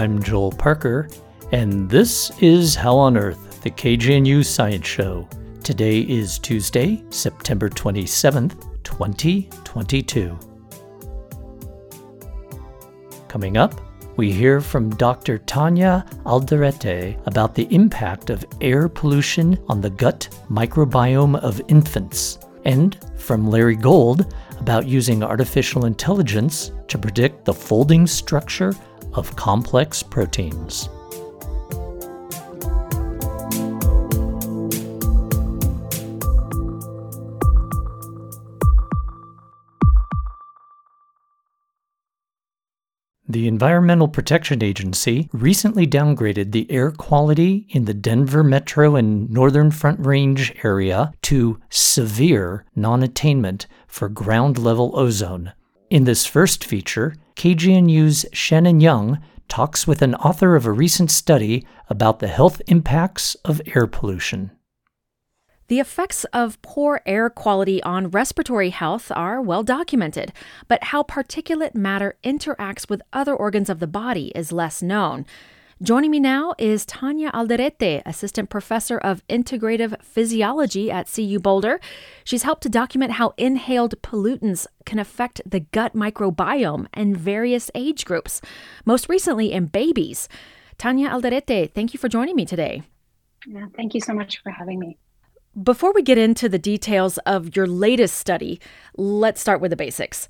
I'm Joel Parker, and this is How on Earth, the KGNU Science Show. Today is Tuesday, September 27th, 2022. Coming up, we hear from Dr. Tanya Alderete about the impact of air pollution on the gut microbiome of infants, and from Larry Gold about using artificial intelligence to predict the folding structure of complex proteins. The Environmental Protection Agency recently downgraded the air quality in the Denver metro and Northern Front Range area to severe non attainment for ground level ozone. In this first feature, KGNU's Shannon Young talks with an author of a recent study about the health impacts of air pollution. The effects of poor air quality on respiratory health are well documented, but how particulate matter interacts with other organs of the body is less known. Joining me now is Tanya Alderete, Assistant Professor of Integrative Physiology at CU Boulder. She's helped to document how inhaled pollutants can affect the gut microbiome in various age groups, most recently in babies. Tanya Alderete, thank you for joining me today. Yeah, thank you so much for having me. Before we get into the details of your latest study, let's start with the basics.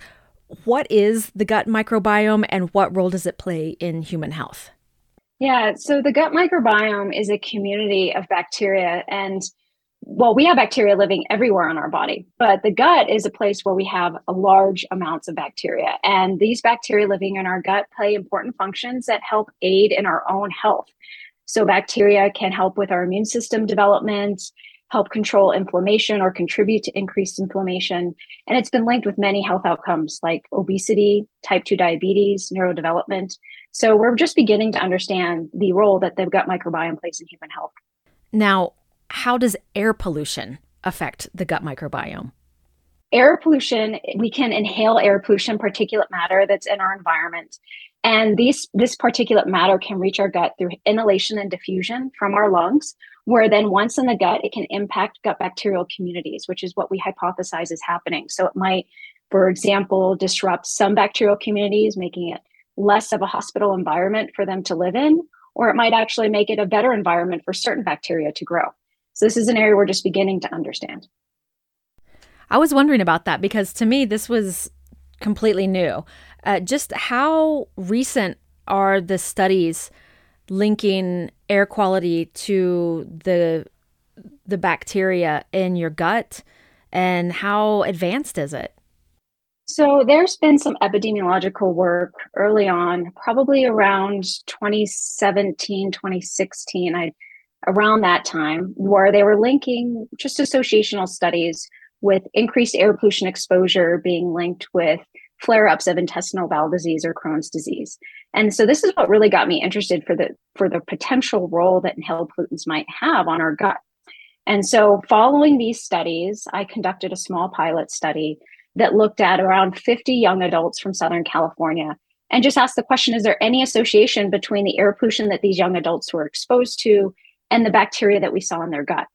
What is the gut microbiome and what role does it play in human health? Yeah, so the gut microbiome is a community of bacteria and well, we have bacteria living everywhere in our body, but the gut is a place where we have large amounts of bacteria. And these bacteria living in our gut play important functions that help aid in our own health. So bacteria can help with our immune system development, help control inflammation or contribute to increased inflammation. And it's been linked with many health outcomes like obesity, type 2 diabetes, neurodevelopment. So we're just beginning to understand the role that the gut microbiome plays in human health. Now, how does air pollution affect the gut microbiome? Air pollution, we can inhale air pollution, particulate matter that's in our environment. And these, this particulate matter can reach our gut through inhalation and diffusion from our lungs, where then once in the gut, it can impact gut bacterial communities, which is what we hypothesize is happening. So it might, for example, disrupt some bacterial communities, making it less of a hospital environment for them to live in, or it might actually make it a better environment for certain bacteria to grow. So this is an area we're just beginning to understand. I was wondering about that because to me, this was completely new. Uh, just how recent are the studies linking air quality to the the bacteria in your gut and how advanced is it? So there's been some epidemiological work early on, probably around 2017, 2016, I around that time, where they were linking just associational studies with increased air pollution exposure being linked with flare-ups of intestinal bowel disease or Crohn's disease. And so this is what really got me interested for the for the potential role that inhaled pollutants might have on our gut. And so following these studies, I conducted a small pilot study that looked at around 50 young adults from Southern California and just asked the question is there any association between the air pollution that these young adults were exposed to and the bacteria that we saw in their gut?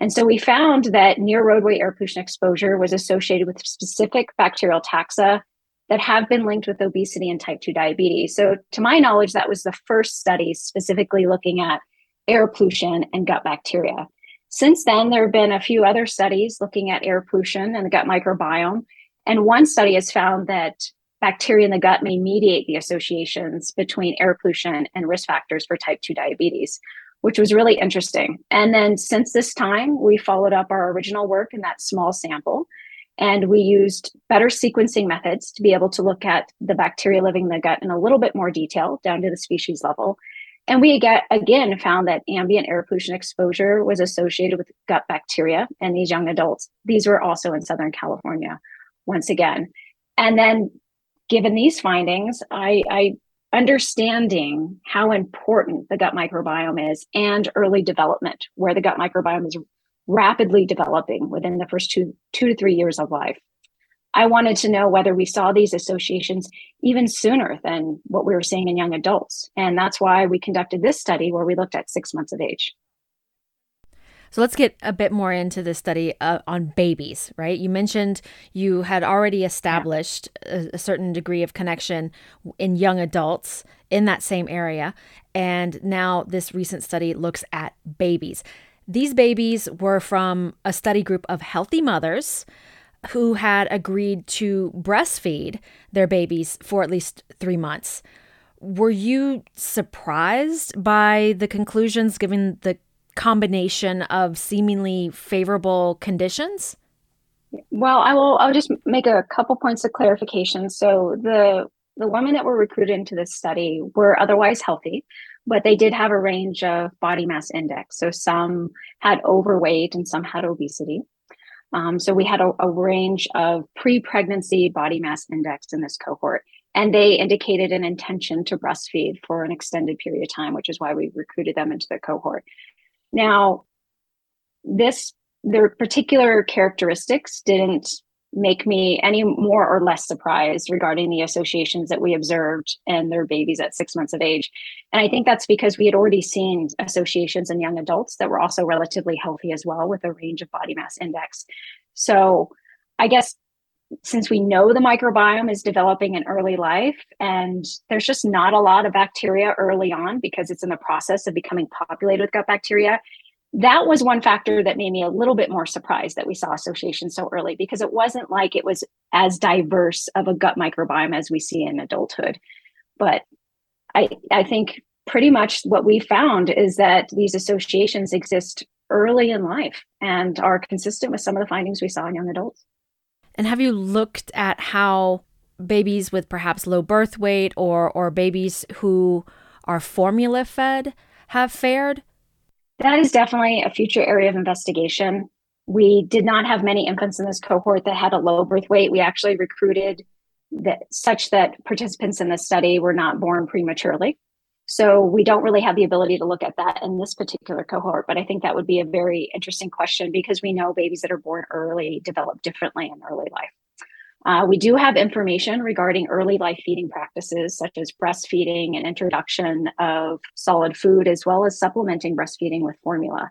And so we found that near roadway air pollution exposure was associated with specific bacterial taxa that have been linked with obesity and type 2 diabetes. So, to my knowledge, that was the first study specifically looking at air pollution and gut bacteria. Since then, there have been a few other studies looking at air pollution and the gut microbiome. And one study has found that bacteria in the gut may mediate the associations between air pollution and risk factors for type 2 diabetes, which was really interesting. And then since this time, we followed up our original work in that small sample and we used better sequencing methods to be able to look at the bacteria living in the gut in a little bit more detail down to the species level. And we again found that ambient air pollution exposure was associated with gut bacteria in these young adults. These were also in Southern California, once again. And then, given these findings, I, I understanding how important the gut microbiome is and early development, where the gut microbiome is rapidly developing within the first two two to three years of life I wanted to know whether we saw these associations even sooner than what we were seeing in young adults. And that's why we conducted this study where we looked at six months of age. So let's get a bit more into the study uh, on babies, right? You mentioned you had already established a, a, certain degree of connection in young adults in that same area. And now this recent study looks at babies. These babies were from a study group of healthy mothers who had agreed to breastfeed their babies for at least three months. Were you surprised by the conclusions given the combination of seemingly favorable conditions? Well, I will. I'll just make a couple points of clarification. So the the women that were recruited into this study were otherwise healthy, but they did have a range of body mass index. So some had overweight and some had obesity. Um, so we had a, a range of pre-pregnancy body mass index in this cohort, and they indicated an intention to breastfeed for an extended period of time, which is why we recruited them into the cohort. Now, this their particular characteristics didn't make me any more or less surprised regarding the associations that we observed in their babies at six months of age. And I think that's because we had already seen associations in young adults that were also relatively healthy as well with a range of body mass index. So I guess since we know the microbiome is developing in early life and there's just not a lot of bacteria early on because it's in the process of becoming populated with gut bacteria that was one factor that made me a little bit more surprised that we saw association so early because it wasn't like it was as diverse of a gut microbiome as we see in adulthood. But I, I think pretty much what we found is that these associations exist early in life and are consistent with some of the findings we saw in young adults. And have you looked at how babies with perhaps low birth weight or or babies who are formula fed have fared? That is definitely a future area of investigation. We did not have many infants in this cohort that had a low birth weight. We actually recruited that such that participants in the study were not born prematurely. So we don't really have the ability to look at that in this particular cohort, but I think that would be a very interesting question because we know babies that are born early develop differently in early life. Uh, we do have information regarding early life feeding practices such as breastfeeding and introduction of solid food, as well as supplementing breastfeeding with formula.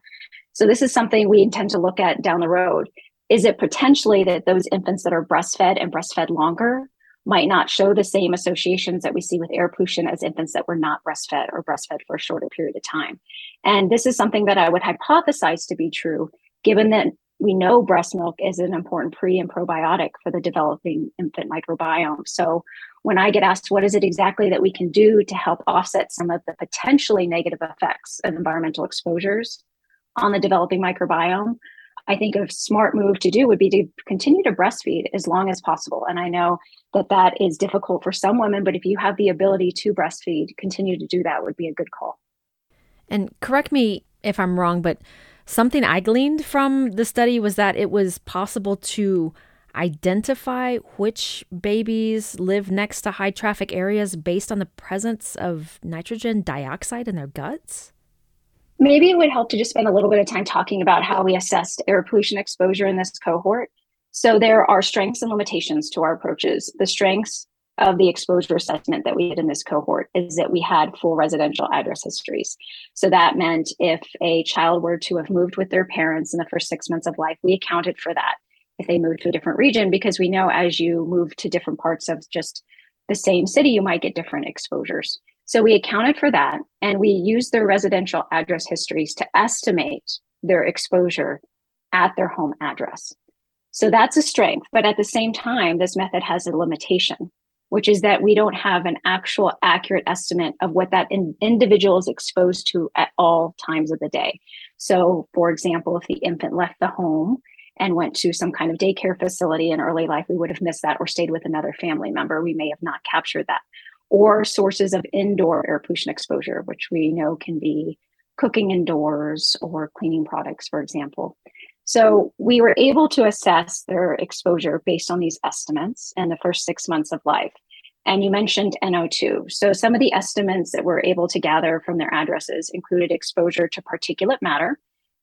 So, this is something we intend to look at down the road. Is it potentially that those infants that are breastfed and breastfed longer might not show the same associations that we see with air pollution as infants that were not breastfed or breastfed for a shorter period of time? And this is something that I would hypothesize to be true, given that we know breast milk is an important pre and probiotic for the developing infant microbiome. So when I get asked what is it exactly that we can do to help offset some of the potentially negative effects of environmental exposures on the developing microbiome, I think a smart move to do would be to continue to breastfeed as long as possible. And I know that that is difficult for some women, but if you have the ability to breastfeed, continue to do that would be a good call. And correct me if I'm wrong, but Something I gleaned from the study was that it was possible to identify which babies live next to high traffic areas based on the presence of nitrogen dioxide in their guts? Maybe it would help to just spend a little bit of time talking about how we assessed air pollution exposure in this cohort. So, there are strengths and limitations to our approaches. The strengths of the exposure assessment that we did in this cohort is that we had full residential address histories. So that meant if a child were to have moved with their parents in the first six months of life, we accounted for that. If they moved to a different region, because we know as you move to different parts of just the same city, you might get different exposures. So we accounted for that and we used their residential address histories to estimate their exposure at their home address. So that's a strength. But at the same time, this method has a limitation which is that we don't have an actual accurate estimate of what that in, individual is exposed to at all times of the day. So, for example, if the infant left the home and went to some kind of daycare facility in early life, we would have missed that or stayed with another family member. We may have not captured that. Or sources of indoor air pollution exposure, which we know can be cooking indoors or cleaning products, for example. So we were able to assess their exposure based on these estimates in the first six months of life. And you mentioned NO2. So some of the estimates that we're able to gather from their addresses included exposure to particulate matter,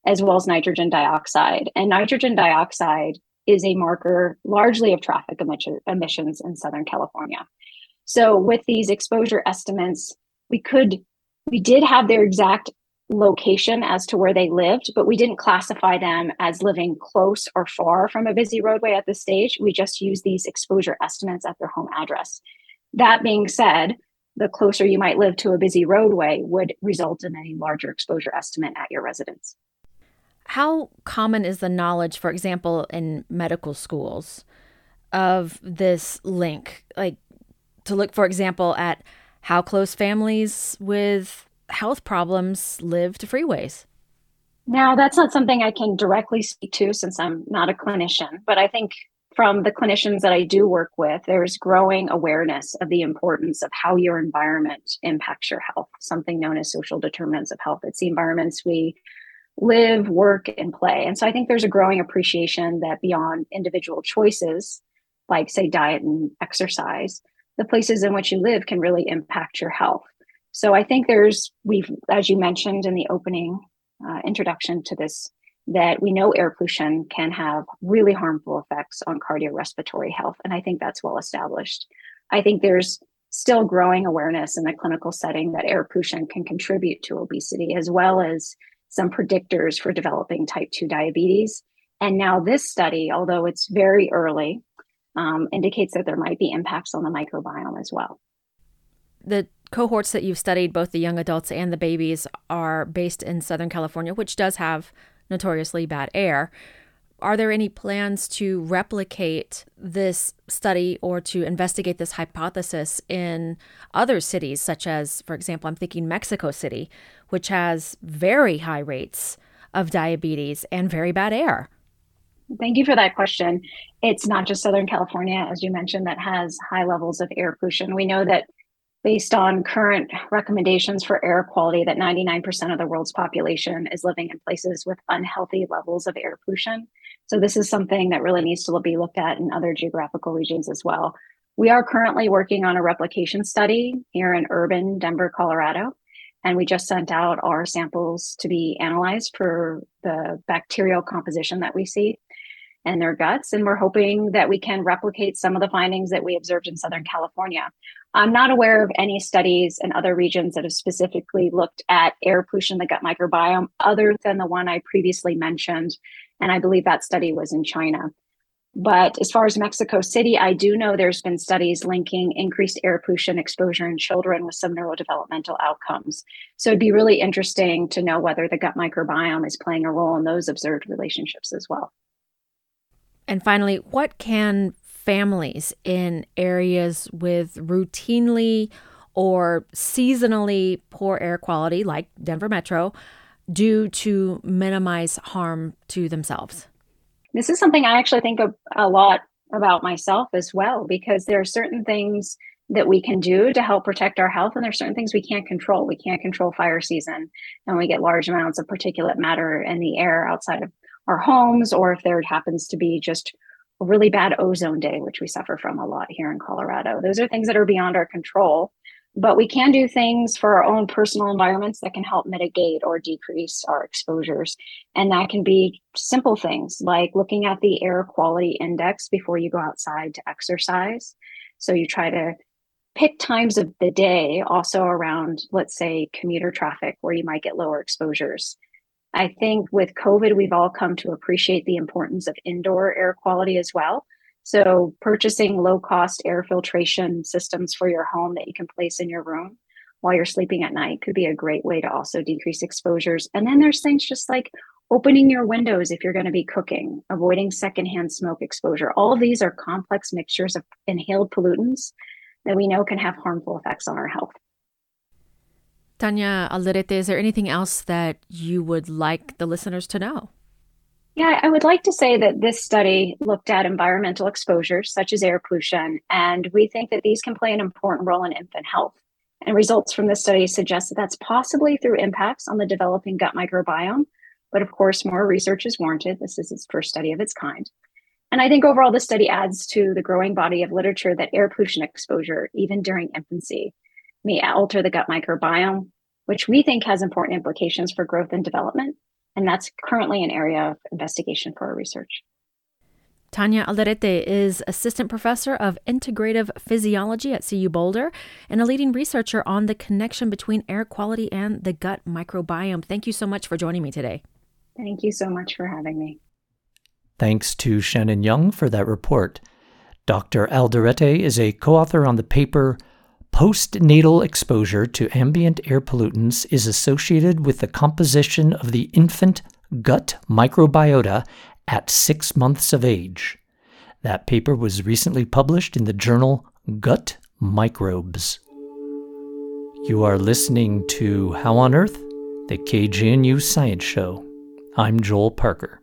as well as nitrogen dioxide. And nitrogen dioxide is a marker largely of traffic emissions in Southern California. So with these exposure estimates, we could we did have their exact location as to where they lived, but we didn't classify them as living close or far from a busy roadway at this stage. We just used these exposure estimates at their home address. That being said, the closer you might live to a busy roadway would result in a larger exposure estimate at your residence. How common is the knowledge, for example, in medical schools, of this link? Like to look, for example, at how close families with health problems live to freeways? Now, that's not something I can directly speak to since I'm not a clinician, but I think from the clinicians that I do work with, there's growing awareness of the importance of how your environment impacts your health, something known as social determinants of health. It's the environments we live, work, and play. And so I think there's a growing appreciation that beyond individual choices, like, say, diet and exercise, the places in which you live can really impact your health. So I think there's, we've, as you mentioned in the opening uh, introduction to this that we know air pollution can have really harmful effects on cardiorespiratory health. And I think that's well established. I think there's still growing awareness in the clinical setting that air pollution can contribute to obesity, as well as some predictors for developing type 2 diabetes. And now, this study, although it's very early, um, indicates that there might be impacts on the microbiome as well. The cohorts that you've studied, both the young adults and the babies, are based in Southern California, which does have notoriously bad air. Are there any plans to replicate this study or to investigate this hypothesis in other cities, such as, for example, I'm thinking Mexico City, which has very high rates of diabetes and very bad air? Thank you for that question. It's not just Southern California, as you mentioned, that has high levels of air pollution. We know that based on current recommendations for air quality that 99% of the world's population is living in places with unhealthy levels of air pollution. So this is something that really needs to be looked at in other geographical regions as well. We are currently working on a replication study here in urban Denver, Colorado, and we just sent out our samples to be analyzed for the bacterial composition that we see in their guts. And we're hoping that we can replicate some of the findings that we observed in Southern California. I'm not aware of any studies in other regions that have specifically looked at air pollution, in the gut microbiome, other than the one I previously mentioned. And I believe that study was in China. But as far as Mexico City, I do know there's been studies linking increased air pollution exposure in children with some neurodevelopmental outcomes. So it'd be really interesting to know whether the gut microbiome is playing a role in those observed relationships as well. And finally, what can families in areas with routinely or seasonally poor air quality, like Denver Metro, do to minimize harm to themselves? This is something I actually think a lot about myself as well, because there are certain things that we can do to help protect our health, and there's certain things we can't control. We can't control fire season, and we get large amounts of particulate matter in the air outside of our homes, or if there happens to be just a really bad ozone day, which we suffer from a lot here in Colorado. Those are things that are beyond our control, but we can do things for our own personal environments that can help mitigate or decrease our exposures. And that can be simple things like looking at the air quality index before you go outside to exercise. So you try to pick times of the day also around, let's say, commuter traffic where you might get lower exposures. I think with COVID, we've all come to appreciate the importance of indoor air quality as well. So, purchasing low cost air filtration systems for your home that you can place in your room while you're sleeping at night could be a great way to also decrease exposures. And then there's things just like opening your windows if you're going to be cooking, avoiding secondhand smoke exposure. All these are complex mixtures of inhaled pollutants that we know can have harmful effects on our health. Tanya Alderete, is there anything else that you would like the listeners to know? Yeah, I would like to say that this study looked at environmental exposures such as air pollution, and we think that these can play an important role in infant health. And results from this study suggest that that's possibly through impacts on the developing gut microbiome. But of course, more research is warranted. This is its first study of its kind. And I think overall, this study adds to the growing body of literature that air pollution exposure, even during infancy, may alter the gut microbiome, which we think has important implications for growth and development. And that's currently an area of investigation for our research. Tanya Alderete is assistant professor of integrative physiology at CU Boulder and a leading researcher on the connection between air quality and the gut microbiome. Thank you so much for joining me today. Thank you so much for having me. Thanks to Shannon Young for that report. Dr. Alderete is a co author on the paper Postnatal exposure to ambient air pollutants is associated with the composition of the infant gut microbiota at six months of age. That paper was recently published in the journal Gut Microbes. You are listening to How on Earth? The KGNU Science Show. I'm Joel Parker.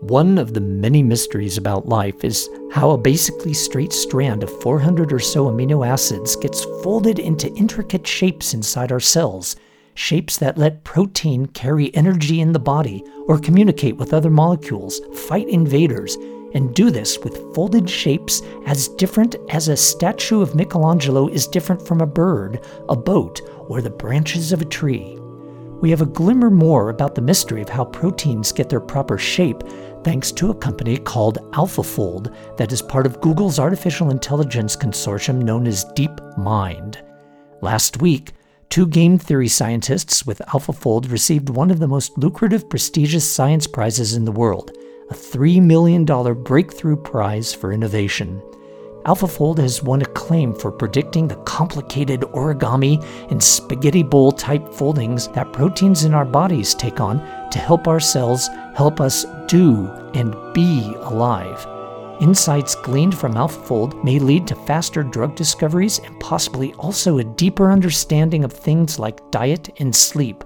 One of the many mysteries about life is how a basically straight strand of 400 or so amino acids gets folded into intricate shapes inside our cells shapes that let protein carry energy in the body or communicate with other molecules, fight invaders, and do this with folded shapes as different as a statue of Michelangelo is different from a bird, a boat, or the branches of a tree. We have a glimmer more about the mystery of how proteins get their proper shape thanks to a company called AlphaFold that is part of Google's artificial intelligence consortium known as DeepMind. Last week, Two game theory scientists with AlphaFold received one of the most lucrative, prestigious science prizes in the world a $3 million breakthrough prize for innovation. AlphaFold has won acclaim for predicting the complicated origami and spaghetti bowl type foldings that proteins in our bodies take on to help our cells help us do and be alive. Insights gleaned from AlphaFold may lead to faster drug discoveries and possibly also a deeper understanding of things like diet and sleep.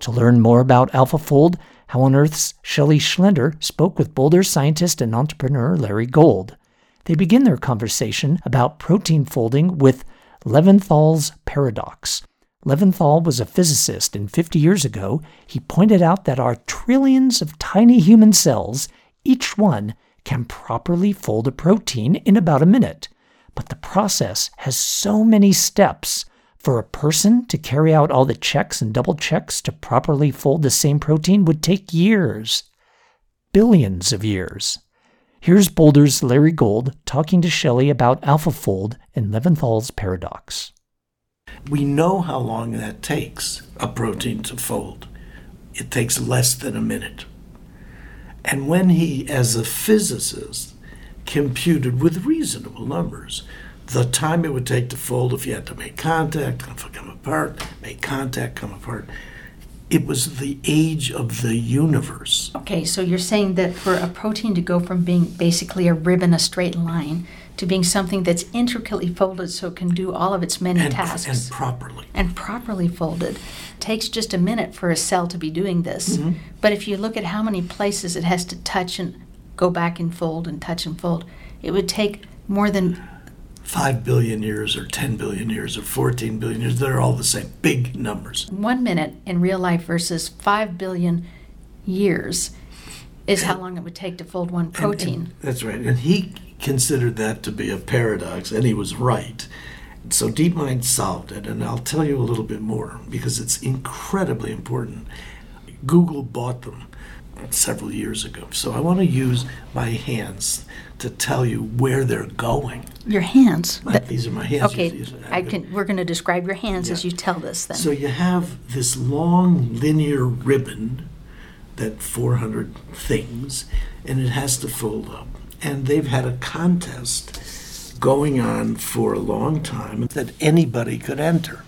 To learn more about AlphaFold, How on Earth's Shelley Schlender spoke with Boulder scientist and entrepreneur Larry Gold. They begin their conversation about protein folding with Levinthal's paradox. Levinthal was a physicist, and 50 years ago, he pointed out that our trillions of tiny human cells, each one can properly fold a protein in about a minute. But the process has so many steps. For a person to carry out all the checks and double checks to properly fold the same protein would take years. Billions of years. Here's Boulder's Larry Gold talking to Shelley about AlphaFold and Levinthal's paradox. We know how long that takes a protein to fold. It takes less than a minute. And when he, as a physicist, computed with reasonable numbers the time it would take to fold if you had to make contact, come apart, make contact, come apart, it was the age of the universe. Okay, so you're saying that for a protein to go from being basically a rib in a straight line to being something that's intricately folded so it can do all of its many and, tasks and properly. And properly folded. Takes just a minute for a cell to be doing this. Mm-hmm. but if you look at how many places it has to touch and go back and fold and touch and fold it would take more than 5 billion years or 10 billion years or 14 billion years they're all the same. Big numbers. One minute in real life versus 5 billion years is how long it would take to fold one protein. And, and that's right. And he considered that to be a paradox, and he was right. So DeepMind solved it, and I'll tell you a little bit more because it's incredibly important. Google bought them several years ago. So I want to use my hands to tell you where they're going. Your hands. these are my hands. Okay, I can. We're going to describe your hands yeah. as you tell this. Then. So you have this long linear ribbon that 400 things, and it has to fold up. And they've had a contest going on for a long time that anybody could enter.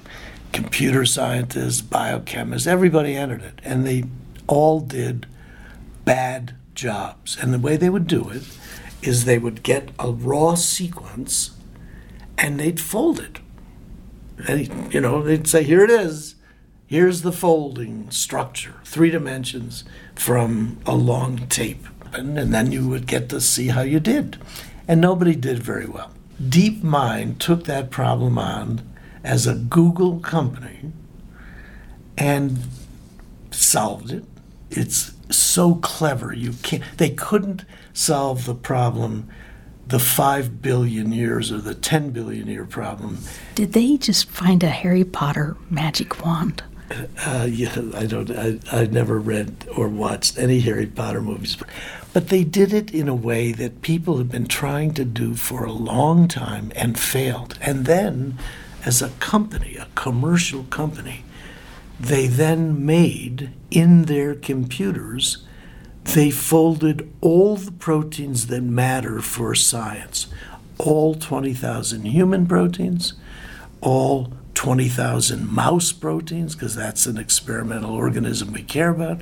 Computer scientists, biochemists, everybody entered it. And they all did bad jobs. And the way they would do it is they would get a raw sequence and they'd fold it. And, you know, they'd say, here it is here's the folding structure, three dimensions from a long tape. And, and, then you would get to see how you did. And nobody did very well. DeepMind took that problem on as a Google company and solved it. It's so clever. You can't they couldn't solve the problem the 5 billion years or the 10 billion year problem. Did they just find a Harry Potter magic wand? Uh, yeah, I don't. I, I never read or watched any Harry Potter movies, but they did it in a way that people have been trying to do for a long time and failed. And then, as a company, a commercial company, they then made in their computers. They folded all the proteins that matter for science, all 20,000 human proteins, all 20,000 mouse proteins, because that's an experimental organism we care about,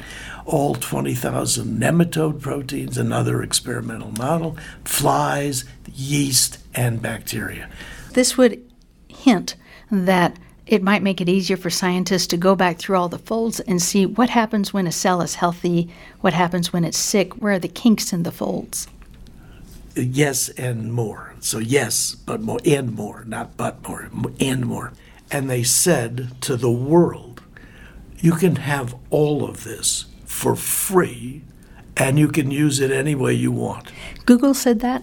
all 20,000 nematode proteins, another experimental model, flies, yeast, and bacteria. This would hint that it might make it easier for scientists to go back through all the folds and see what happens when a cell is healthy, what happens when it's sick, where are the kinks in the folds. Yes, and more. So, yes, but more, and more, not but more, and more. And they said to the world, you can have all of this for free and you can use it any way you want. Google said that?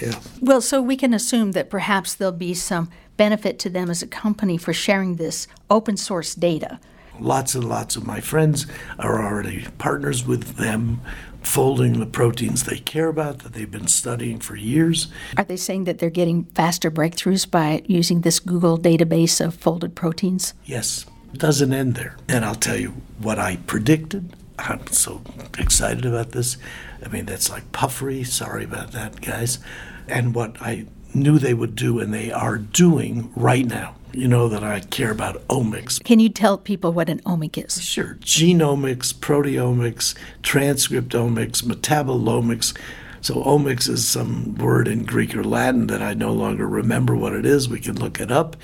Yeah. Well, so we can assume that perhaps there'll be some benefit to them as a company for sharing this open source data. Lots and lots of my friends are already partners with them, folding the proteins they care about that they've been studying for years. Are they saying that they're getting faster breakthroughs by using this Google database of folded proteins? Yes, it doesn't end there. And I'll tell you what I predicted. I'm so excited about this. I mean, that's like puffery. Sorry about that, guys. And what I knew they would do and they are doing right now. You know that I care about omics. Can you tell people what an omic is? Sure. Genomics, proteomics, transcriptomics, metabolomics. So, omics is some word in Greek or Latin that I no longer remember what it is. We can look it up,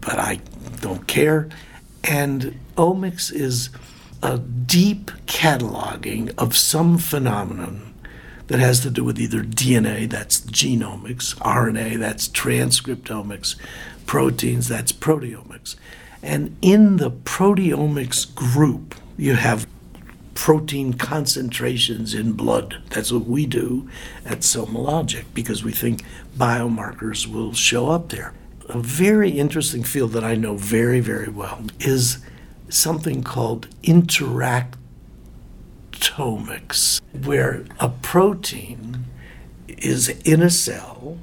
but I don't care. And omics is a deep cataloging of some phenomenon that has to do with either DNA, that's genomics, RNA, that's transcriptomics, proteins, that's proteomics. And in the proteomics group, you have protein concentrations in blood. That's what we do at SomaLogic because we think biomarkers will show up there. A very interesting field that I know very, very well is something called interactomics, where a protein is in a cell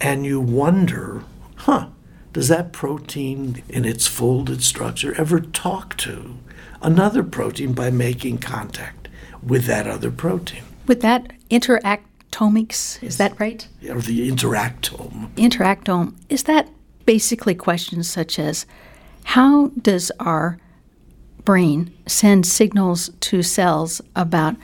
and you wonder, huh, does that protein in its folded structure ever talk to another protein by making contact with that other protein? With that interactomics, is that right? Or the interactome. Interactome, is that basically questions such as how does our brain send signals to cells about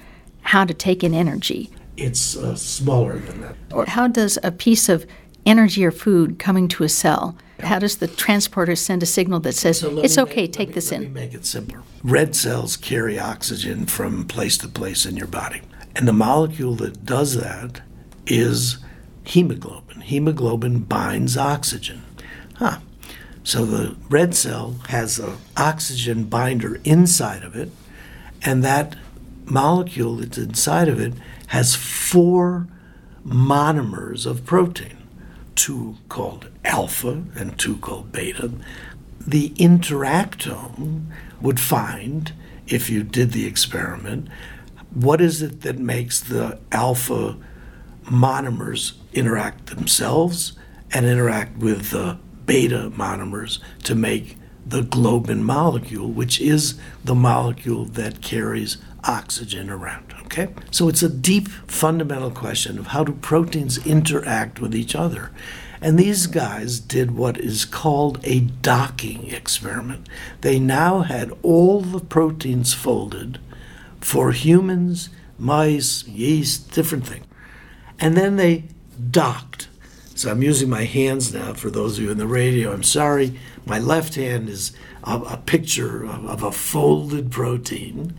how to take in energy. It's uh, smaller than that. Or how does a piece of energy or food coming to a cell, how does the transporter send a signal that says, so it's okay, make, take me, this in? Let me make it simpler. Red cells carry oxygen from place to place in your body. And the molecule that does that is hemoglobin. Hemoglobin binds oxygen. Huh. So the red cell has an oxygen binder inside of it, and that molecule that's inside of it has four monomers of protein two called alpha and two called beta. The interactome would find, if you did the experiment, what is it that makes the alpha monomers interact themselves and interact with the beta monomers to make the globin molecule, which is the molecule that carries oxygen around. Okay? So it's a deep fundamental question of how do proteins interact with each other. And these guys did what is called a docking experiment. They now had all the proteins folded for humans, mice, yeast, different things. And then they docked so I'm using my hands now for those of you in the radio. I'm sorry. My left hand is a, a picture of, of, a folded protein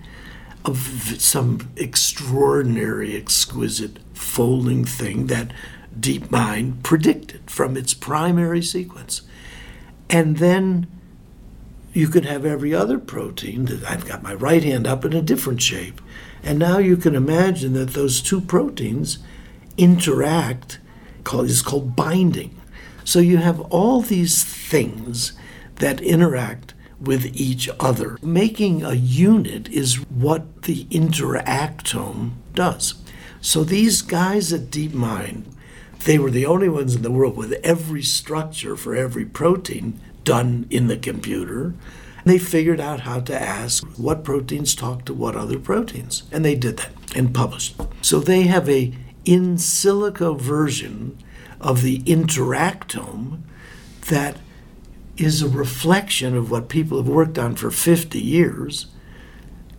of some extraordinary, exquisite folding thing that DeepMind predicted from its primary sequence. And then you could have every other protein I've got my right hand up in a different shape. And now you can imagine that those two proteins interact is called binding. So you have all these things that interact with each other. Making a unit is what the interactome does. So these guys at DeepMind, they were the only ones in the world with every structure for every protein done in the computer. They figured out how to ask what proteins talk to what other proteins, and they did that and published. So they have a in silico version of the interactome that is a reflection of what people have worked on for 50 years.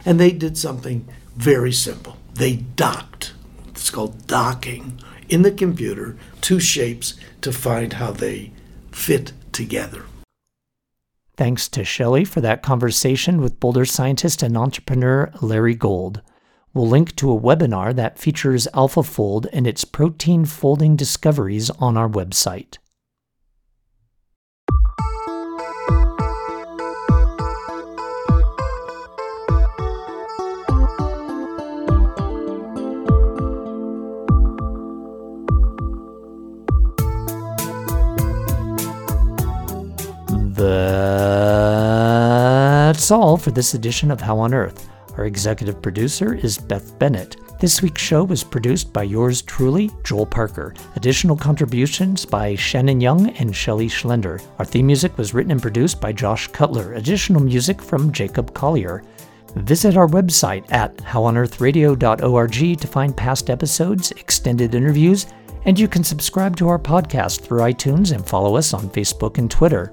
And they did something very simple. They docked, it's called docking, in the computer, two shapes to find how they fit together. Thanks to Shelley for that conversation with Boulder scientist and entrepreneur Larry Gold. We'll link to a webinar that features AlphaFold and its protein folding discoveries on our website. That's all for this edition of How on Earth. Our executive producer is Beth Bennett. This week's show was produced by yours truly, Joel Parker. Additional contributions by Shannon Young and Shelley Schlender. Our theme music was written and produced by Josh Cutler. Additional music from Jacob Collier. Visit our website at howonearthradio.org to find past episodes, extended interviews, and you can subscribe to our podcast through iTunes and follow us on Facebook and Twitter.